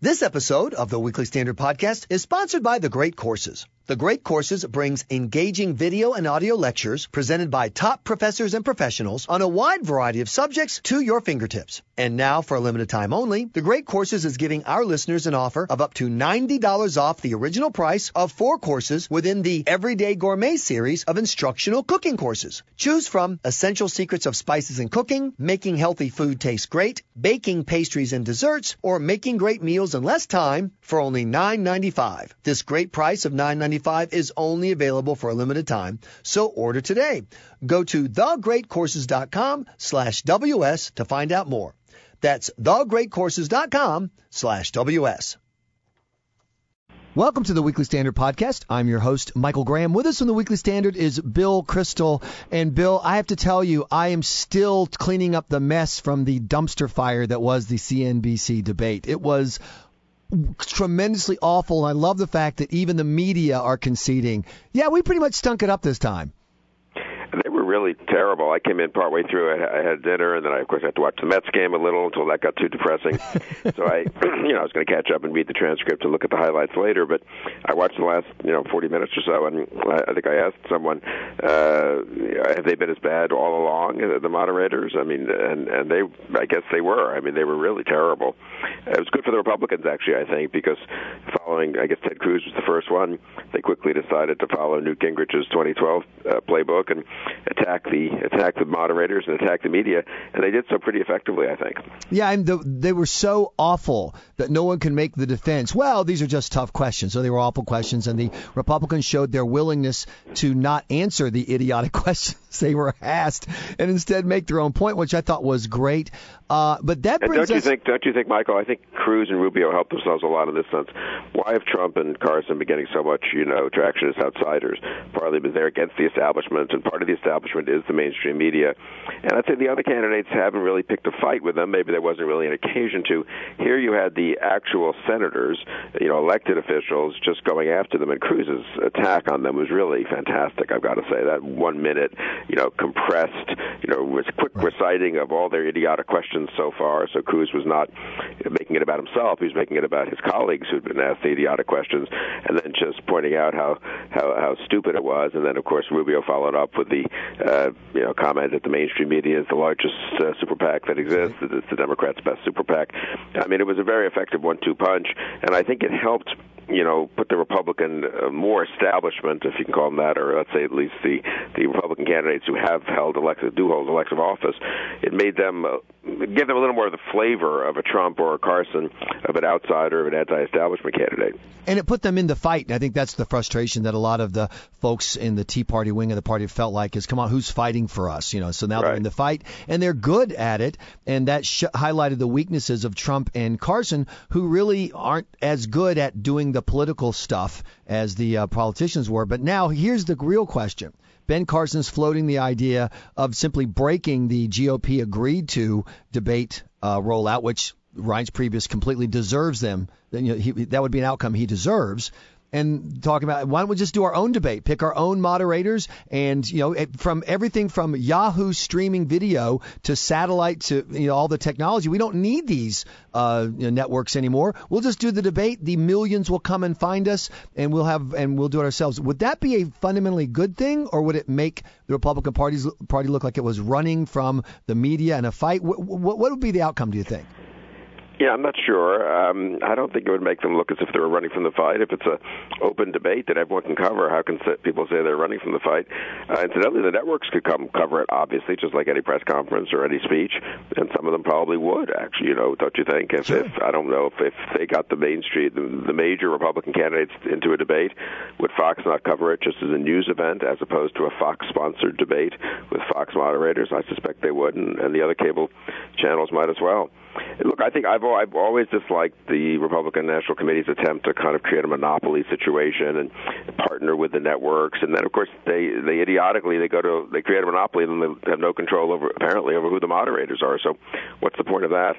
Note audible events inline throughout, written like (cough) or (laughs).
This episode of the Weekly Standard Podcast is sponsored by The Great Courses. The Great Courses brings engaging video and audio lectures presented by top professors and professionals on a wide variety of subjects to your fingertips. And now, for a limited time only, The Great Courses is giving our listeners an offer of up to $90 off the original price of four courses within the Everyday Gourmet series of instructional cooking courses. Choose from Essential Secrets of Spices and Cooking, Making Healthy Food Taste Great, Baking Pastries and Desserts, or Making Great Meals in Less Time for only $9.95. This great price of $9.95 is only available for a limited time, so order today. Go to thegreatcourses.com slash WS to find out more. That's thegreatcourses.com slash WS. Welcome to the Weekly Standard Podcast. I'm your host, Michael Graham. With us on the Weekly Standard is Bill Kristol. And Bill, I have to tell you, I am still cleaning up the mess from the dumpster fire that was the CNBC debate. It was tremendously awful. And I love the fact that even the media are conceding, yeah, we pretty much stunk it up this time really terrible. I came in partway through. I, I had dinner, and then I, of course, had to watch the Mets game a little until that got too depressing. (laughs) so I, (clears throat) you know, I was going to catch up and read the transcript and look at the highlights later. But I watched the last, you know, 40 minutes or so, and I, I think I asked someone, uh, "Have they been as bad all along?" The moderators. I mean, and and they, I guess they were. I mean, they were really terrible. It was good for the Republicans, actually, I think, because following, I guess Ted Cruz was the first one. They quickly decided to follow Newt Gingrich's 2012 uh, playbook and attack the attack the moderators and attack the media, and they did so pretty effectively, I think. Yeah, and the, they were so awful that no one can make the defense. Well, these are just tough questions, so they were awful questions, and the Republicans showed their willingness to not answer the idiotic (laughs) questions they were asked, and instead make their own point, which I thought was great. Uh, but that and brings don't us... you think? Don't you think, Michael? I think Cruz and Rubio helped themselves a lot in this sense. Why have Trump and Carson been getting so much, you know, traction as outsiders? Partly because they're against the establishment, and part of the establishment is the mainstream media. And I'd say the other candidates haven't really picked a fight with them. Maybe there wasn't really an occasion to. Here you had the actual senators, you know, elected officials, just going after them, and Cruz's attack on them was really fantastic. I've got to say that one minute, you know, compressed, you know, was quick reciting of all their idiotic questions so far. So Cruz was not making it about himself; he was making it about his colleagues who'd been asked the idiotic questions, and then just pointing out how how, how stupid it was. And then, of course, Rubio followed up with the uh, you know comment that the mainstream media is the largest uh, super PAC that exists. It's the Democrats' best super PAC. I mean, it was a very effective one-two punch, and I think it helped you know, put the Republican uh, more establishment, if you can call them that, or let's say at least the the Republican candidates who have held elected do hold elective office, it made them uh, give them a little more of the flavor of a Trump or a Carson, of an outsider, of an anti-establishment candidate. And it put them in the fight. And I think that's the frustration that a lot of the folks in the Tea Party wing of the party felt like is, come on, who's fighting for us? You know, so now right. they're in the fight, and they're good at it, and that sh- highlighted the weaknesses of Trump and Carson, who really aren't as good at doing the the political stuff as the uh, politicians were. But now here's the real question. Ben Carson's floating the idea of simply breaking the GOP agreed to debate uh, rollout, which Reince Priebus completely deserves them. Then you know, he, that would be an outcome he deserves and talking about why don't we just do our own debate, pick our own moderators, and you know from everything from Yahoo streaming video to satellite to you know all the technology. We don't need these uh, you know, networks anymore. We'll just do the debate. The millions will come and find us, and we'll have and we'll do it ourselves. Would that be a fundamentally good thing, or would it make the Republican Party's party look like it was running from the media and a fight? What, what would be the outcome? Do you think? Yeah, I'm not sure. Um, I don't think it would make them look as if they were running from the fight. If it's a open debate that everyone can cover, how can people say they're running from the fight? Uh, incidentally, the networks could come cover it, obviously, just like any press conference or any speech, and some of them probably would. Actually, you know, don't you think? If, sure. if I don't know if, if they got the main street, the, the major Republican candidates into a debate, would Fox not cover it just as a news event as opposed to a Fox-sponsored debate with Fox moderators? I suspect they would, and, and the other cable channels might as well. Look, I think I've I've always disliked the Republican National Committee's attempt to kind of create a monopoly situation and partner with the networks, and then of course they they idiotically they go to they create a monopoly and then they have no control over apparently over who the moderators are. So, what's the point of that?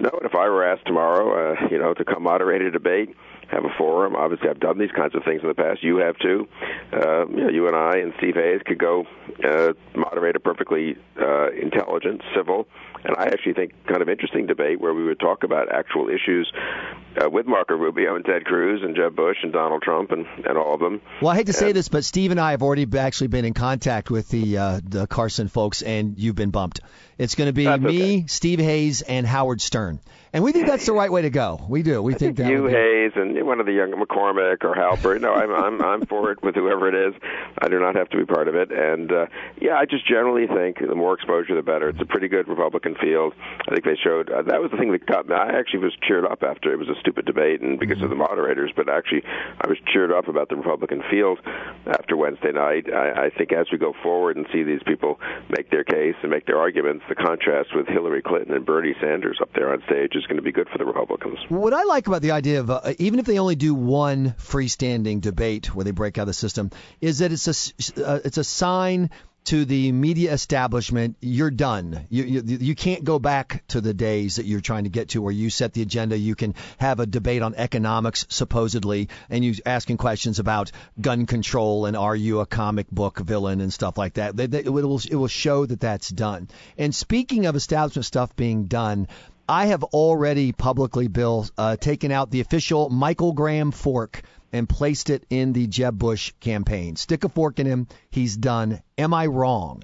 No, and if I were asked tomorrow, uh, you know, to come moderate a debate have a forum. Obviously, I've done these kinds of things in the past. You have too. Uh, you, know, you and I and Steve Hayes could go uh, moderate a perfectly uh, intelligent, civil, and I actually think kind of interesting debate where we would talk about actual issues uh, with Marco Rubio and Ted Cruz and Jeb Bush and Donald Trump and, and all of them. Well, I hate to say this, but Steve and I have already actually been in contact with the uh, the Carson folks, and you've been bumped. It's going to be me, okay. Steve Hayes, and Howard Stern. And we think that's the right way to go. We do. We I think think that. you, be- Hayes, and one of the young McCormack or Halper. No, I'm I'm I'm for it with whoever it is. I do not have to be part of it. And uh, yeah, I just generally think the more exposure, the better. It's a pretty good Republican field. I think they showed uh, that was the thing that got me. I actually was cheered up after it was a stupid debate, and because of the moderators. But actually, I was cheered up about the Republican field after Wednesday night. I, I think as we go forward and see these people make their case and make their arguments, the contrast with Hillary Clinton and Bernie Sanders up there on stage is going to be good for the Republicans. What I like about the idea of uh, even if they only do one freestanding debate where they break out the system is that it's a uh, it's a sign to the media establishment you're done. You, you you can't go back to the days that you're trying to get to where you set the agenda. You can have a debate on economics supposedly, and you asking questions about gun control and are you a comic book villain and stuff like that. They, they, it will it will show that that's done. And speaking of establishment stuff being done. I have already publicly, Bill, uh, taken out the official Michael Graham fork and placed it in the Jeb Bush campaign. Stick a fork in him. He's done. Am I wrong?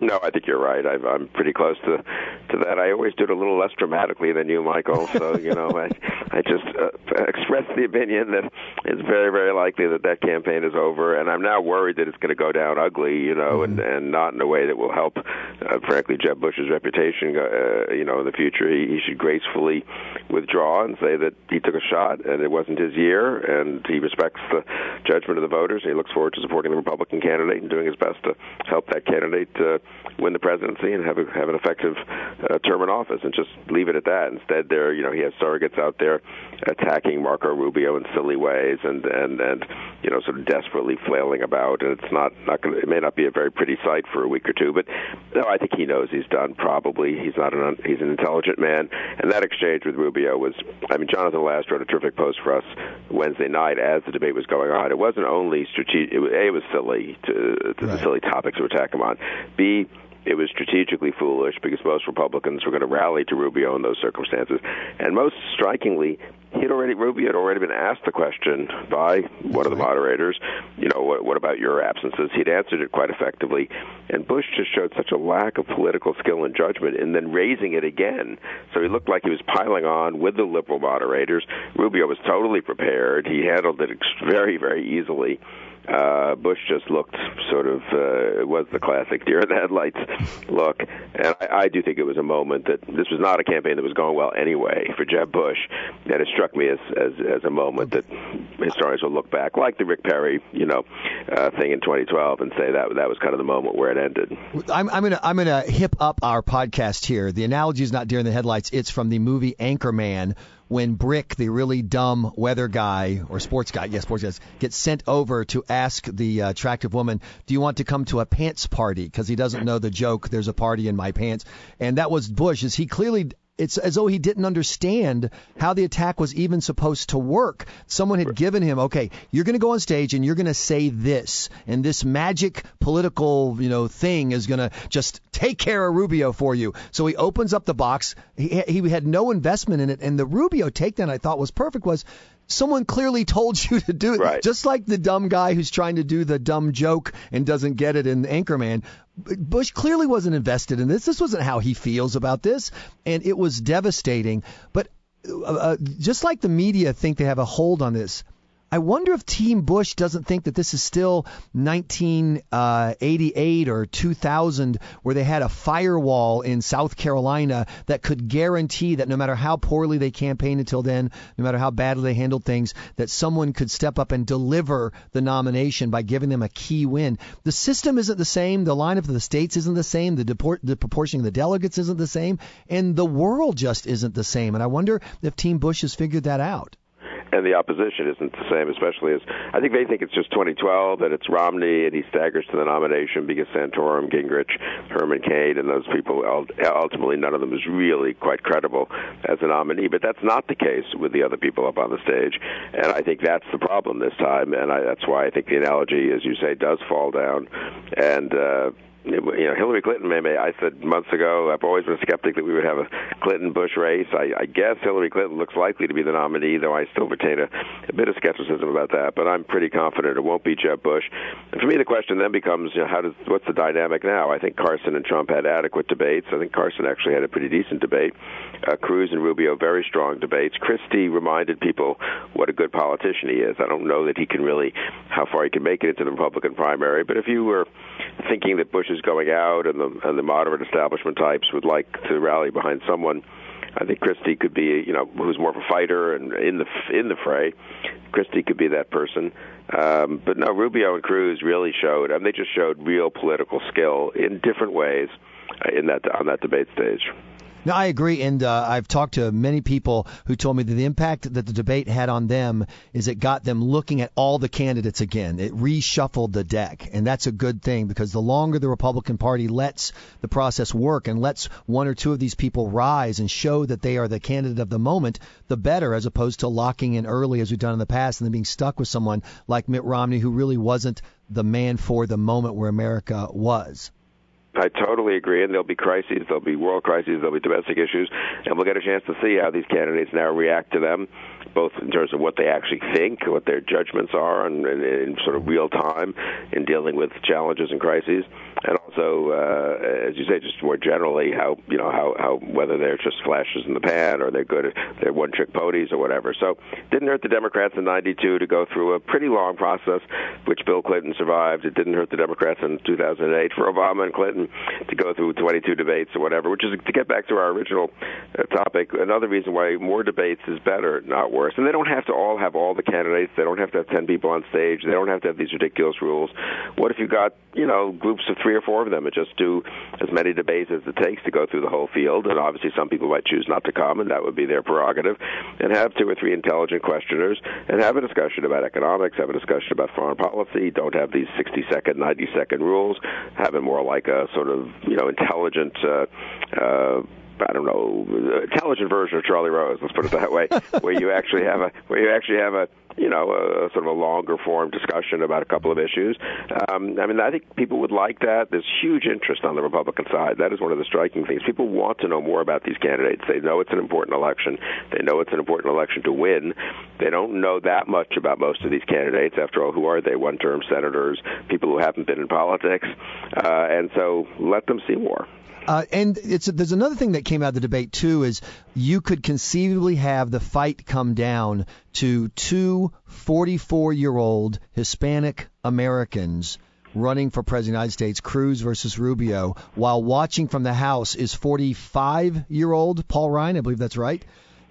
No, I think you're right. I've, I'm pretty close to to that. I always do it a little less dramatically than you, Michael. So you know, I (laughs) I just uh, expressed the opinion that it's very very likely that that campaign is over, and I'm now worried that it's going to go down ugly, you know, and and not in a way that will help, uh, frankly, Jeb Bush's reputation, uh, you know, in the future. He, he should gracefully withdraw and say that he took a shot and it wasn't his year, and he respects the judgment of the voters. And he looks forward to supporting the Republican candidate and doing his best to help that candidate. Uh, win the presidency and have a, have an effective uh, term in office, and just leave it at that. Instead, there, you know, he has surrogates out there attacking Marco Rubio in silly ways, and and and you know, sort of desperately flailing about. And it's not not going. To. It may not be a very pretty sight for a week or two, but no, I think he knows he's done. Probably he's not an he's an intelligent man, and that exchange with Rubio was. I mean, Jonathan Last wrote a terrific post for us Wednesday night as the debate was going on. It wasn't only strategic. It was, a, it was silly to, to Right. the silly topics to attack him on. B, it was strategically foolish because most Republicans were going to rally to Rubio in those circumstances. And most strikingly, he'd already Rubio had already been asked the question by one of the moderators. You know, what, what about your absences? He'd answered it quite effectively, and Bush just showed such a lack of political skill and judgment in then raising it again. So he looked like he was piling on with the liberal moderators. Rubio was totally prepared. He handled it very, very easily uh, Bush just looked sort of uh, was the classic deer in the headlights look, and I, I do think it was a moment that this was not a campaign that was going well anyway for Jeb Bush, and it struck me as as, as a moment that historians will look back, like the Rick Perry, you know, uh, thing in 2012, and say that that was kind of the moment where it ended. I'm, I'm gonna I'm gonna hip up our podcast here. The analogy is not deer in the headlights. It's from the movie Anchorman when Brick, the really dumb weather guy or sports guy, yes, sports guy, gets sent over to ask the uh, attractive woman, "Do you want to come to a pants party?" Because he doesn't know the joke. There's a party in my pants, and that was Bush. Is he clearly it's as though he didn't understand how the attack was even supposed to work. Someone had given him, okay, you're going to go on stage and you're going to say this, and this magic political, you know, thing is going to just take care of Rubio for you. So he opens up the box. He, he had no investment in it, and the Rubio takedown I thought was perfect was someone clearly told (laughs) you to do it. Right. Just like the dumb guy who's trying to do the dumb joke and doesn't get it in Anchorman. Bush clearly wasn't invested in this. This wasn't how he feels about this, and it was devastating. But uh, uh, just like the media think they have a hold on this, I wonder if Team Bush doesn't think that this is still 1988 uh, or 2000, where they had a firewall in South Carolina that could guarantee that no matter how poorly they campaigned until then, no matter how badly they handled things, that someone could step up and deliver the nomination by giving them a key win. The system isn't the same. The lineup of the states isn't the same. The, deport, the proportion of the delegates isn't the same. And the world just isn't the same. And I wonder if Team Bush has figured that out and the opposition isn't the same, especially as I think they think it's just 2012 that it's Romney and he staggers to the nomination because Santorum, Gingrich, Herman Cain, and those people ultimately none of them is really quite credible as a nominee. But that's not the case with the other people up on the stage, and I think that's the problem this time, and I, that's why I think the analogy, as you say, does fall down, and. uh you know, Hillary Clinton. Maybe I said months ago. I've always been skeptic that we would have a Clinton-Bush race. I, I guess Hillary Clinton looks likely to be the nominee, though I still retain a, a bit of skepticism about that. But I'm pretty confident it won't be Jeb Bush. And for me, the question then becomes, you know, how does what's the dynamic now? I think Carson and Trump had adequate debates. I think Carson actually had a pretty decent debate. Uh, Cruz and Rubio very strong debates. Christie reminded people what a good politician he is. I don't know that he can really how far he can make it into the Republican primary, but if you were thinking that Bush is going out and the and the moderate establishment types would like to rally behind someone I think Christie could be, you know, who's more of a fighter and in the in the fray. Christie could be that person. Um, but no, Rubio and Cruz really showed. I mean, they just showed real political skill in different ways uh, in that on that debate stage. No, I agree, and uh, I've talked to many people who told me that the impact that the debate had on them is it got them looking at all the candidates again. It reshuffled the deck, and that's a good thing because the longer the Republican Party lets the process work and lets one or two of these people rise and show that they are the candidate of the moment, the better, as opposed to locking in early as we've done in the past and then being stuck with someone like Mitt Romney who really wasn't the man for the moment where America was. I totally agree, and there'll be crises, there'll be world crises, there'll be domestic issues, and we'll get a chance to see how these candidates now react to them, both in terms of what they actually think, what their judgments are, and in sort of real time in dealing with challenges and crises, and also, uh, as you say, just more generally, how you know how how whether they're just flashes in the pan or they're good, they're one-trick ponies or whatever. So, didn't hurt the Democrats in '92 to go through a pretty long process, which Bill Clinton survived. It didn't hurt the Democrats in 2008 for Obama and Clinton to go through 22 debates or whatever. Which is to get back to our original uh, topic. Another reason why more debates is better, not worse. And they don't have to all have all the candidates. They don't have to have 10 people on stage. They don't have to have these ridiculous rules. What if you got you know groups of three or four of them and just do as many debates as it takes to go through the whole field? And obviously, some people might choose not to come, and that would be their prerogative. And have two or three intelligent questioners and have a discussion about economics, have a discussion about foreign policy. Don't have these 60 second, 90 second rules. Have it more like a sort of you know intelligent. Uh, uh, I don't know, intelligent version of Charlie Rose. Let's put it that way, (laughs) where you actually have a where you actually have a you know a, sort of a longer form discussion about a couple of issues. Um, I mean, I think people would like that. There's huge interest on the Republican side. That is one of the striking things. People want to know more about these candidates. They know it's an important election. They know it's an important election to win. They don't know that much about most of these candidates. After all, who are they? One-term senators, people who haven't been in politics, uh, and so let them see more. Uh, and it's there's another thing that came out of the debate too is you could conceivably have the fight come down to two 44 year old Hispanic Americans running for president of the United States, Cruz versus Rubio, while watching from the House is 45 year old Paul Ryan, I believe that's right.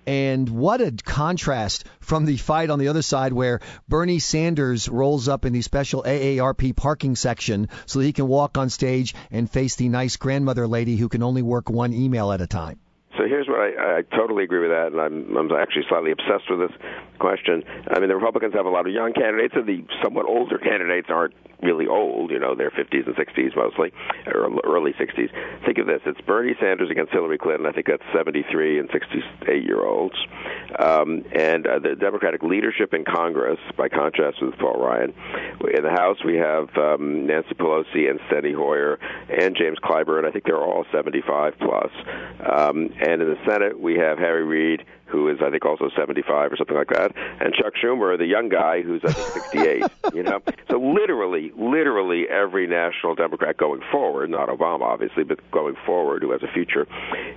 And what a contrast from the fight on the other side where Bernie Sanders rolls up in the special AARP parking section so that he can walk on stage and face the nice grandmother lady who can only work one email at a time. So here's what I, I totally agree with that, and I'm, I'm actually slightly obsessed with this question. I mean, the Republicans have a lot of young candidates, and the somewhat older candidates aren't really old. You know, they're 50s and 60s mostly, or early 60s. Think of this: it's Bernie Sanders against Hillary Clinton. I think that's 73 and 68 year olds, um, and uh, the Democratic leadership in Congress, by contrast with Paul Ryan. In the House, we have um, Nancy Pelosi and Steny Hoyer and James Clyburn. I think they're all 75 plus. Um, and in the Senate, we have Harry Reid, who is I think also 75 or something like that, and Chuck Schumer, the young guy who's I think 68. (laughs) you know, so literally, literally every national Democrat going forward, not Obama obviously, but going forward, who has a future,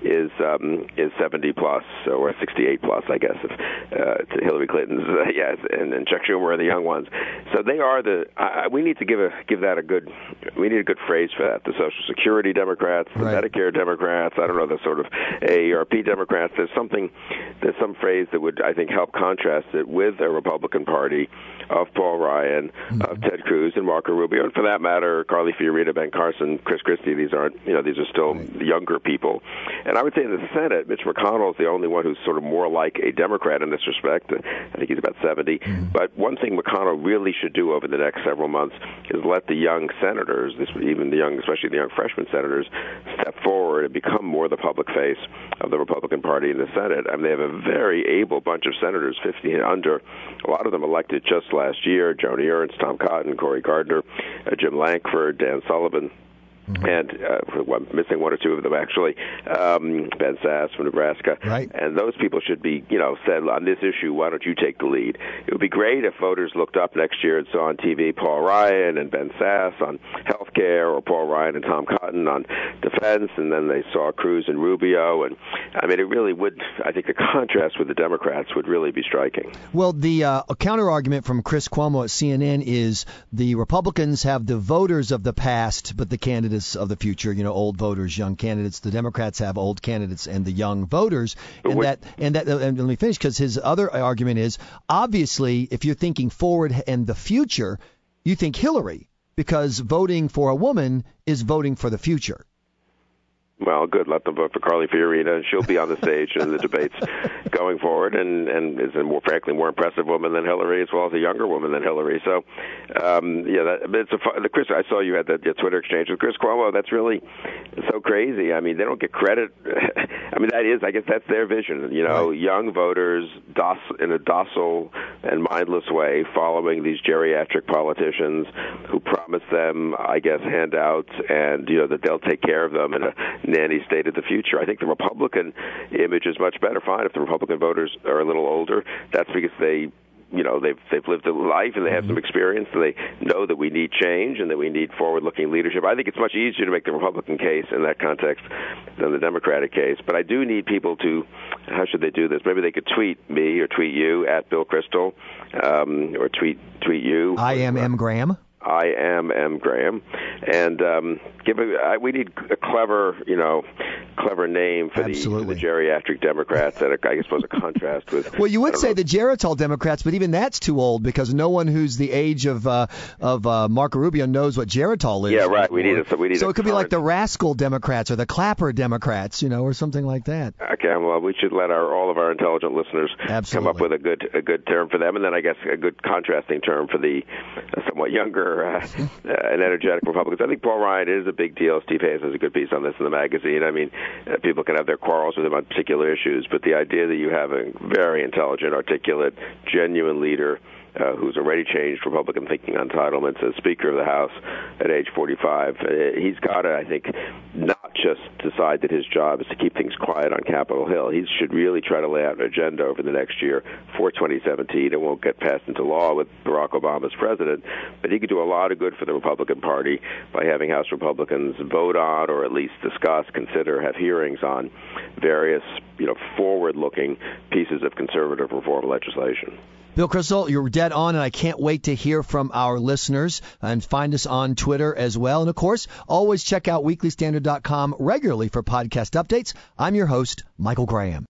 is um, is 70 plus or 68 plus, I guess, if, uh, to Hillary Clinton's uh, (laughs) yes, and, and Chuck Schumer are the young ones. So they are the. We need to give a give that a good. We need a good phrase for that. The Social Security Democrats, the right. Medicare Democrats. I don't know the sort of AARP Democrats. There's something there's some phrase that would, I think, help contrast it with a Republican Party of Paul Ryan, mm-hmm. of Ted Cruz, and Marco Rubio, and for that matter, Carly Fiorina, Ben Carson, Chris Christie. These aren't, you know, these are still right. younger people. And I would say in the Senate, Mitch McConnell is the only one who's sort of more like a Democrat in this respect. I think he's about 70. Mm-hmm. But one thing McConnell really should do over the next several months is let the young senators, even the young, especially the young freshman senators, step forward and become more the public face of the Republican Party in the Senate. I mean, they have a very able bunch of senators, 50 and under. A lot of them elected just last year: Joni Ernst, Tom Cotton, Cory Gardner, uh, Jim Lankford, Dan Sullivan. Mm-hmm. and uh, I'm missing one or two of them actually. Um, Ben Sasse from Nebraska, right? And those people should be, you know, said on this issue. Why don't you take the lead? It would be great if voters looked up next year and saw on TV Paul Ryan and Ben Sasse on health care, or Paul Ryan and Tom Cotton on defense, and then they saw Cruz and Rubio, and I mean, it really would. I think the contrast with the Democrats would really be striking. Well, the uh, counter argument from Chris Cuomo at CNN is the Republicans have the voters of the past, but the candidates of the future. You know, old voters, young candidates. The Democrats have old candidates and the young voters, and that and that. And let me finish because his other argument is obviously if you're thinking forward and the future, you think Hillary because voting for a woman is voting for the future. Well, good. Let them vote for Carly Fiorina, and she'll be on the stage in the debates going forward, and and is a more frankly more impressive woman than Hillary, as well as a younger woman than Hillary. So, um, yeah, that, it's a the Chris. I saw you had that Twitter exchange with Chris Cuomo. That's really so crazy. I mean, they don't get credit. (laughs) I mean, that is, I guess, that's their vision. You know, right. young voters, doc, in a docile and mindless way, following these geriatric politicians who promise them, I guess, handouts, and you know that they'll take care of them in a nanny state of the future. I think the Republican image is much better. Fine if the Republican voters are a little older. That's because they you know they've they've lived a life and they have some mm-hmm. experience and they know that we need change and that we need forward looking leadership. I think it's much easier to make the Republican case in that context than the Democratic case. But I do need people to how should they do this? Maybe they could tweet me or tweet you at Bill Kristol um, or tweet tweet you. I am M Graham. I am M. Graham, and um, give a, I, we need a clever, you know, clever name for the, the, geriatric Democrats, and I suppose a contrast with. (laughs) Well, you would say know. the Geritol Democrats, but even that's too old because no one who's the age of uh, of uh, Marco Rubio knows what Geritol is. Yeah, right. We need it. So we need. So it could be like the Rascal Democrats or the Clapper Democrats, you know, or something like that. Okay, well, we should let our all of our intelligent listeners Absolutely. come up with a good a good term for them, and then I guess a good contrasting term for the somewhat younger (laughs) uh, and energetic Republicans. I think Paul Ryan is a big deal. Steve Hayes has a good piece on this in the magazine. I mean, uh, Uh, people can have their quarrels with him on particular issues, but the idea that you have a very intelligent, articulate, genuine leader uh, who's already changed Republican thinking on entitlements as Speaker of the House at age 45. Uh, he's got to, I think, not just decide that his job is to keep things quiet on Capitol Hill. He should really try to lay out an agenda over the next year for 2017. It won't get passed into law with Barack Obama as president, but he could do a lot of good for the Republican Party by having House Republicans vote on or at least discuss, consider, have hearings on various, you know, forward-looking pieces of conservative reform legislation. Bill Kristol, you're dead on, and I can't wait to hear from our listeners and find us on Twitter as well. And of course, always check out weeklystandard.com regularly for podcast updates. I'm your host, Michael Graham.